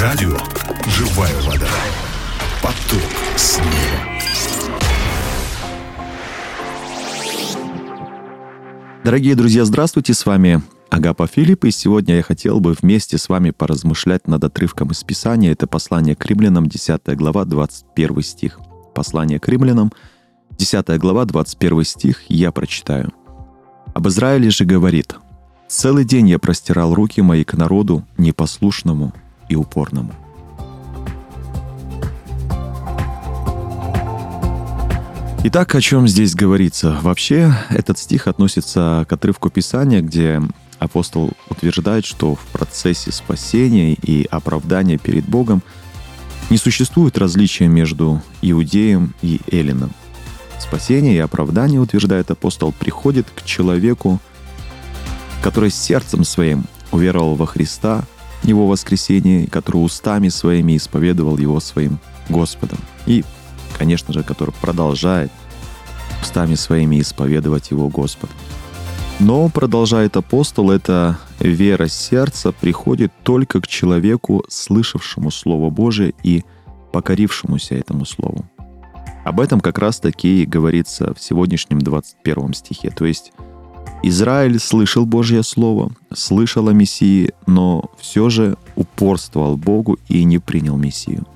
Радио «Живая вода». Поток снега. Дорогие друзья, здравствуйте, с вами Агапа Филипп, и сегодня я хотел бы вместе с вами поразмышлять над отрывком из Писания. Это послание к римлянам, 10 глава, 21 стих. Послание к римлянам, 10 глава, 21 стих, я прочитаю. «Об Израиле же говорит, «Целый день я простирал руки мои к народу непослушному и упорному». Итак, о чем здесь говорится? Вообще, этот стих относится к отрывку Писания, где апостол утверждает, что в процессе спасения и оправдания перед Богом не существует различия между иудеем и эллином. Спасение и оправдание, утверждает апостол, приходит к человеку, который сердцем своим уверовал во Христа, Его воскресение, который устами своими исповедовал Его своим Господом. И, конечно же, который продолжает устами своими исповедовать Его Господом. Но, продолжает апостол, эта вера сердца приходит только к человеку, слышавшему Слово Божие и покорившемуся этому Слову. Об этом как раз-таки говорится в сегодняшнем 21 стихе. То есть Израиль слышал Божье Слово, слышал о Мессии, но все же упорствовал Богу и не принял Мессию.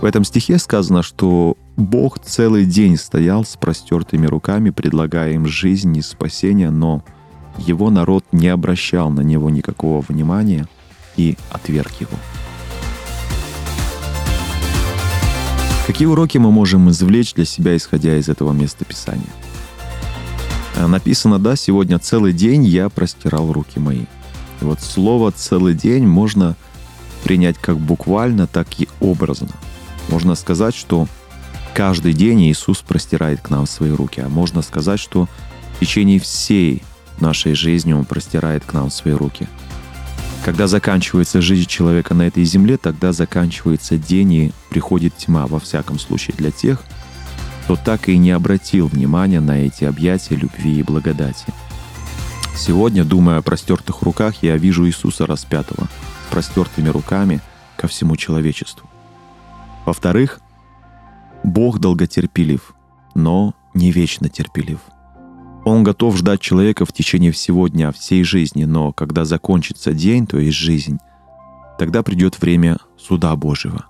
В этом стихе сказано, что Бог целый день стоял с простертыми руками, предлагая им жизнь и спасение, но его народ не обращал на него никакого внимания и отверг его. Какие уроки мы можем извлечь для себя, исходя из этого места Писания? Э, написано, да, сегодня целый день я простирал руки мои. И вот слово «целый день» можно принять как буквально, так и образно. Можно сказать, что каждый день Иисус простирает к нам свои руки, а можно сказать, что в течение всей нашей жизни Он простирает к нам свои руки – когда заканчивается жизнь человека на этой земле, тогда заканчивается день и приходит тьма, во всяком случае, для тех, кто так и не обратил внимания на эти объятия любви и благодати. Сегодня, думая о простертых руках, я вижу Иисуса распятого с простертыми руками ко всему человечеству. Во-вторых, Бог долготерпелив, но не вечно терпелив – он готов ждать человека в течение всего дня, всей жизни, но когда закончится день, то есть жизнь, тогда придет время суда Божьего.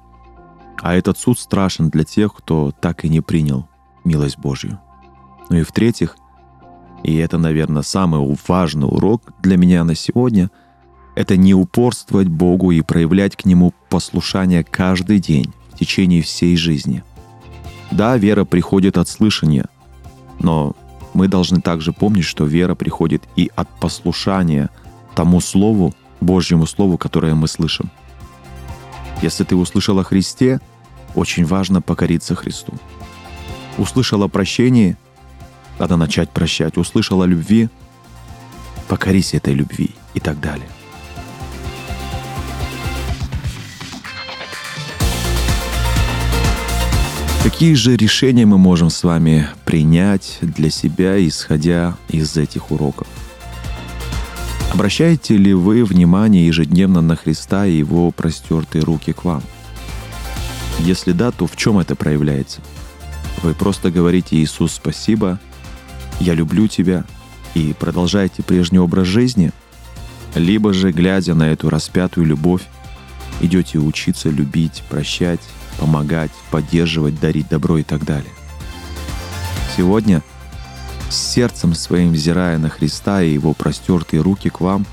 А этот суд страшен для тех, кто так и не принял милость Божью. Ну и в-третьих, и это, наверное, самый важный урок для меня на сегодня, это не упорствовать Богу и проявлять к Нему послушание каждый день в течение всей жизни. Да, вера приходит от слышания, но мы должны также помнить, что вера приходит и от послушания тому Слову, Божьему Слову, которое мы слышим. Если ты услышал о Христе, очень важно покориться Христу. Услышал о прощении, надо начать прощать. Услышал о любви, покорись этой любви и так далее. Какие же решения мы можем с вами принять для себя, исходя из этих уроков? Обращаете ли вы внимание ежедневно на Христа и Его простертые руки к вам? Если да, то в чем это проявляется? Вы просто говорите «Иисус, спасибо», «Я люблю Тебя» и продолжаете прежний образ жизни? Либо же, глядя на эту распятую любовь, идете учиться любить, прощать, помогать, поддерживать, дарить добро и так далее. Сегодня, с сердцем своим взирая на Христа и Его простертые руки к вам,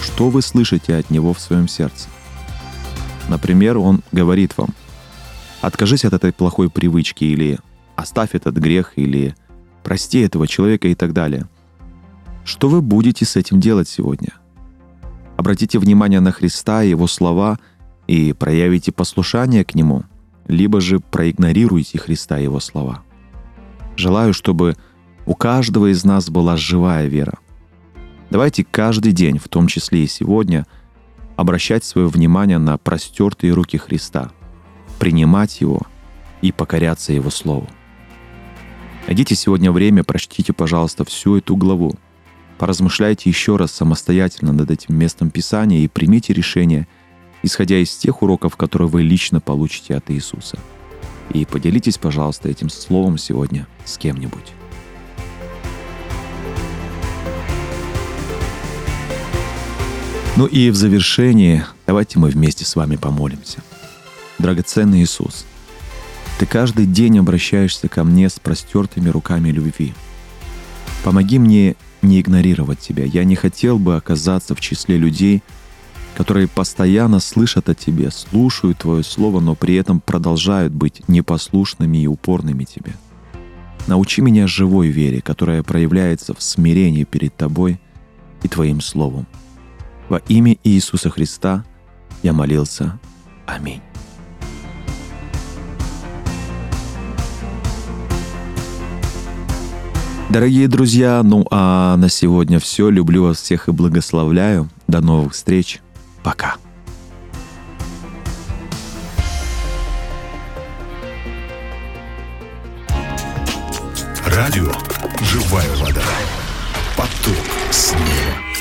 что вы слышите от Него в своем сердце? Например, Он говорит вам, откажись от этой плохой привычки или оставь этот грех или прости этого человека и так далее. Что вы будете с этим делать сегодня? Обратите внимание на Христа и Его слова – и проявите послушание к Нему, либо же проигнорируйте Христа и Его слова. Желаю, чтобы у каждого из нас была живая вера. Давайте каждый день, в том числе и сегодня, обращать свое внимание на простертые руки Христа, принимать Его и покоряться Его Слову. Найдите сегодня время, прочтите, пожалуйста, всю эту главу. Поразмышляйте еще раз самостоятельно над этим местом Писания и примите решение – исходя из тех уроков, которые вы лично получите от Иисуса. И поделитесь, пожалуйста, этим словом сегодня с кем-нибудь. Ну и в завершении давайте мы вместе с вами помолимся. Драгоценный Иисус, Ты каждый день обращаешься ко мне с простертыми руками любви. Помоги мне не игнорировать Тебя. Я не хотел бы оказаться в числе людей, которые постоянно слышат о Тебе, слушают Твое Слово, но при этом продолжают быть непослушными и упорными Тебе. Научи меня живой вере, которая проявляется в смирении перед Тобой и Твоим Словом. Во имя Иисуса Христа я молился. Аминь. Дорогие друзья, ну а на сегодня все. Люблю вас всех и благословляю. До новых встреч. Пока. Радио «Живая вода». Поток снега.